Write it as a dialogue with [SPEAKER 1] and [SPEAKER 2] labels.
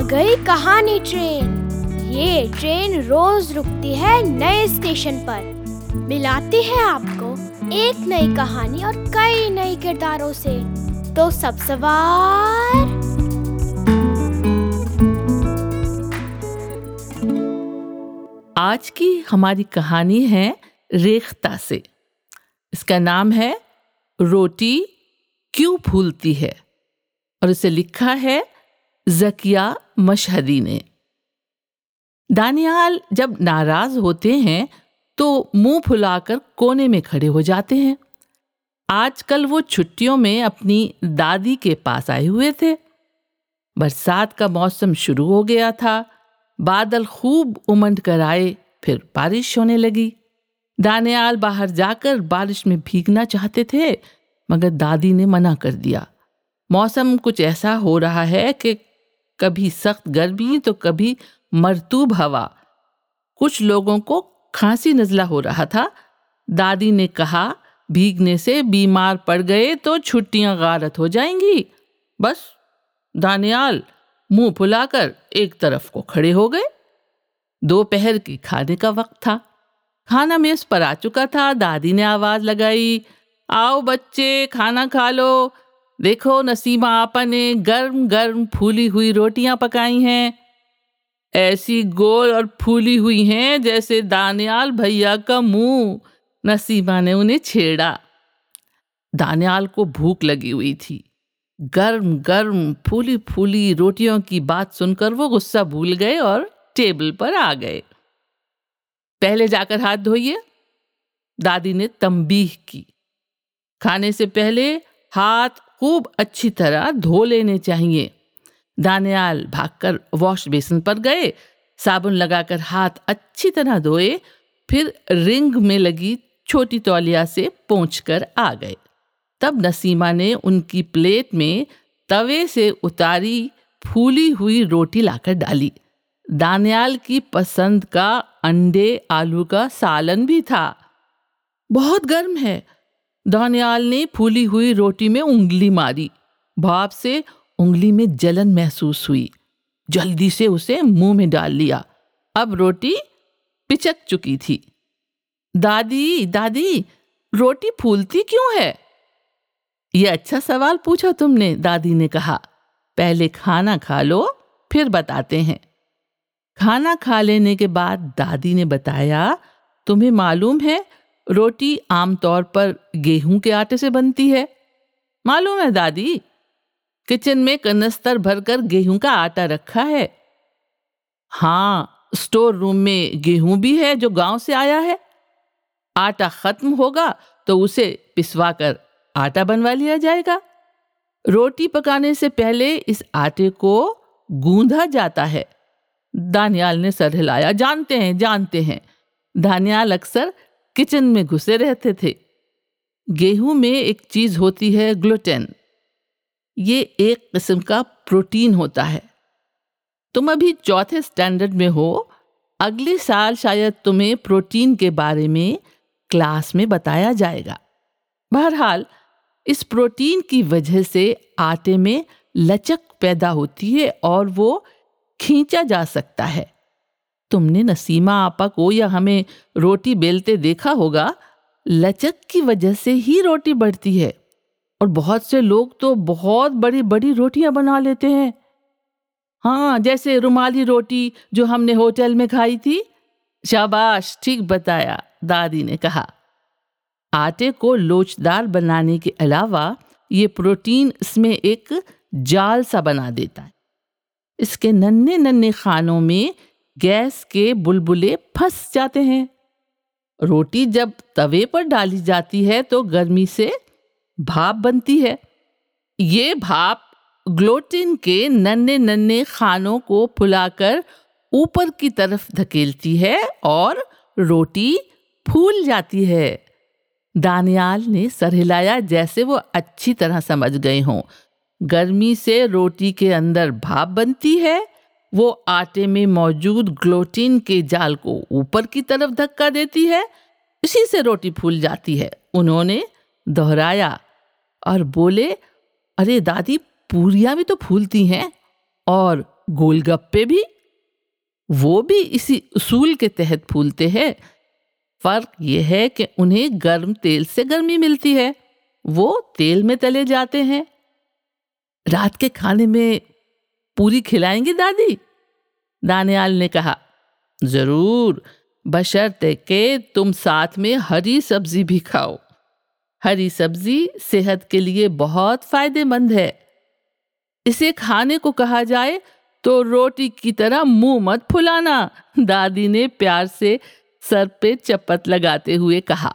[SPEAKER 1] कहानी ट्रेन। ये ट्रेन रोज रुकती है नए स्टेशन पर। मिलाती है आपको एक नई कहानी और कई नए किरदारों से। तो सब सवार।
[SPEAKER 2] आज की हमारी कहानी है रेखता से। इसका नाम है रोटी क्यों फूलती है? और इसे लिखा है जकिया मशहदी ने। दानियाल जब नाराज़ होते हैं तो मुँह फुलाकर कोने में खड़े हो जाते हैं। आजकल वो छुट्टियों में अपनी दादी के पास आए हुए थे। बरसात का मौसम शुरू हो गया था। बादल खूब उमंड कर आए, फिर बारिश होने लगी। दानियाल बाहर जाकर बारिश में भीगना चाहते थे, मगर दादी ने मना कर दिया। मौसम कुछ ऐसा हो रहा है कि कभी सख्त गर्मी तो कभी मरतूब हवा। कुछ लोगों को खांसी नजला हो रहा था। दादी ने कहा, भीगने से बीमार पड़ गए तो छुट्टियाँ गारत हो जाएँगी। बस, दानियाल, मुँह फुलाकर एक तरफ़ को खड़े हो गए। दोपहर के खाने का वक्त था। खाना मेज पर आ चुका था। दादी ने आवाज़ लगाई, आओ बच्चे, खाना खा लो। देखो नसीमा आपा ने गर्म गर्म फूली हुई रोटियाँ पकाई हैं। ऐसी गोल और फूली हुई हैं जैसे दानियाल भैया का मुँह। नसीमा ने उन्हें छेड़ा। दानियाल को भूख लगी हुई थी। गर्म गर्म फूली फूली रोटियों की बात सुनकर वो गुस्सा भूल गए और टेबल पर आ गए। पहले जाकर हाथ धोइए, दादी ने तंबीह की। खाने से पहले हाथ खूब अच्छी तरह धो लेने चाहिए। दानियाल भागकर वॉश बेसिन पर गए, साबुन लगाकर हाथ अच्छी तरह धोए, फिर रिंग में लगी छोटी तौलिया से पहुँच कर आ गए। तब नसीमा ने उनकी प्लेट में तवे से उतारी फूली हुई रोटी लाकर डाली। दानियाल की पसंद का अंडे आलू का सालन भी था। बहुत गर्म है दानियाल ने फूली हुई रोटी में उंगली मारी। भाप से उंगली में जलन महसूस हुई। जल्दी से उसे मुँह में डाल लिया। अब रोटी पिचक चुकी थी। दादी दादी, रोटी फूलती क्यों है? यह अच्छा सवाल पूछा तुमने, दादी ने कहा। पहले खाना खा लो, फिर बताते हैं। खाना खा लेने के बाद दादी ने बताया, तुम्हें मालूम है रोटी आमतौर पर गेहूँ के आटे से बनती है। मालूम है दादी, किचन में कनस्तर भरकर गेहूँ का आटा रखा है। हाँ स्टोर रूम में गेहूँ भी है जो गाँव से आया है। आटा खत्म होगा तो उसे पिसवा कर आटा बनवा लिया जाएगा। रोटी पकाने से पहले इस आटे को गूंधा जाता है। दानियाल ने सर हिलाया जानते हैं जानते हैं। दानियाल अक्सर किचन में घुसे रहते थे। गेहूँ में एक चीज़ होती है ग्लूटेन। ये एक किस्म का प्रोटीन होता है। तुम अभी चौथे स्टैंडर्ड में हो। अगले साल शायद तुम्हें प्रोटीन के बारे में क्लास में बताया जाएगा। बहरहाल, इस प्रोटीन की वजह से आटे में लचक पैदा होती है और वो खींचा जा सकता है। तुमने नसीमा आपा को या हमें रोटी बेलते देखा होगा? लचक की वजह से ही रोटी बढ़ती है। और बहुत से लोग तो बहुत बड़ी बड़ी रोटियाँ बना लेते हैं। हाँ जैसे रुमाली रोटी जो हमने होटल में खाई थी। शाबाश, ठीक बताया, दादी ने कहा। आटे को लोचदार बनाने के अलावा ये प्रोटीन इसमें एक जाल सा बना देता है। इसके नन्हे नन्हे खानों में गैस के बुलबुले फंस जाते हैं। रोटी जब तवे पर डाली जाती है तो गर्मी से भाप बनती है। ये भाप ग्लोटिन के नन्हे नन्हे खानों को फुलाकर ऊपर की तरफ़ धकेलती है और रोटी फूल जाती है। दानियाल ने सर हिलाया जैसे वो अच्छी तरह समझ गए हों। गर्मी से रोटी के अंदर भाप बनती है वो आटे में मौजूद ग्लोटीन के जाल को ऊपर की तरफ़ धक्का देती है, इसी से रोटी फूल जाती है। उन्होंने दोहराया और बोले, अरे दादी, पूरियाँ भी तो फूलती हैं और गोलगप्पे भी। वो भी इसी उसूल के तहत फूलते हैं। फ़र्क यह है कि उन्हें गर्म तेल से गर्मी मिलती है। वो तेल में तले जाते हैं। रात के खाने में पूरी खिलाएँगी दादी? दानियाल ने कहा, ज़रूर, बशर्ते के तुम साथ में हरी सब्ज़ी भी खाओ। हरी सब्ज़ी सेहत के लिए बहुत फ़ायदेमंद है। इसे खाने को कहा जाए तो रोटी की तरह मुँह मत फुलाना, दादी ने प्यार से सर पे चपत लगाते हुए कहा।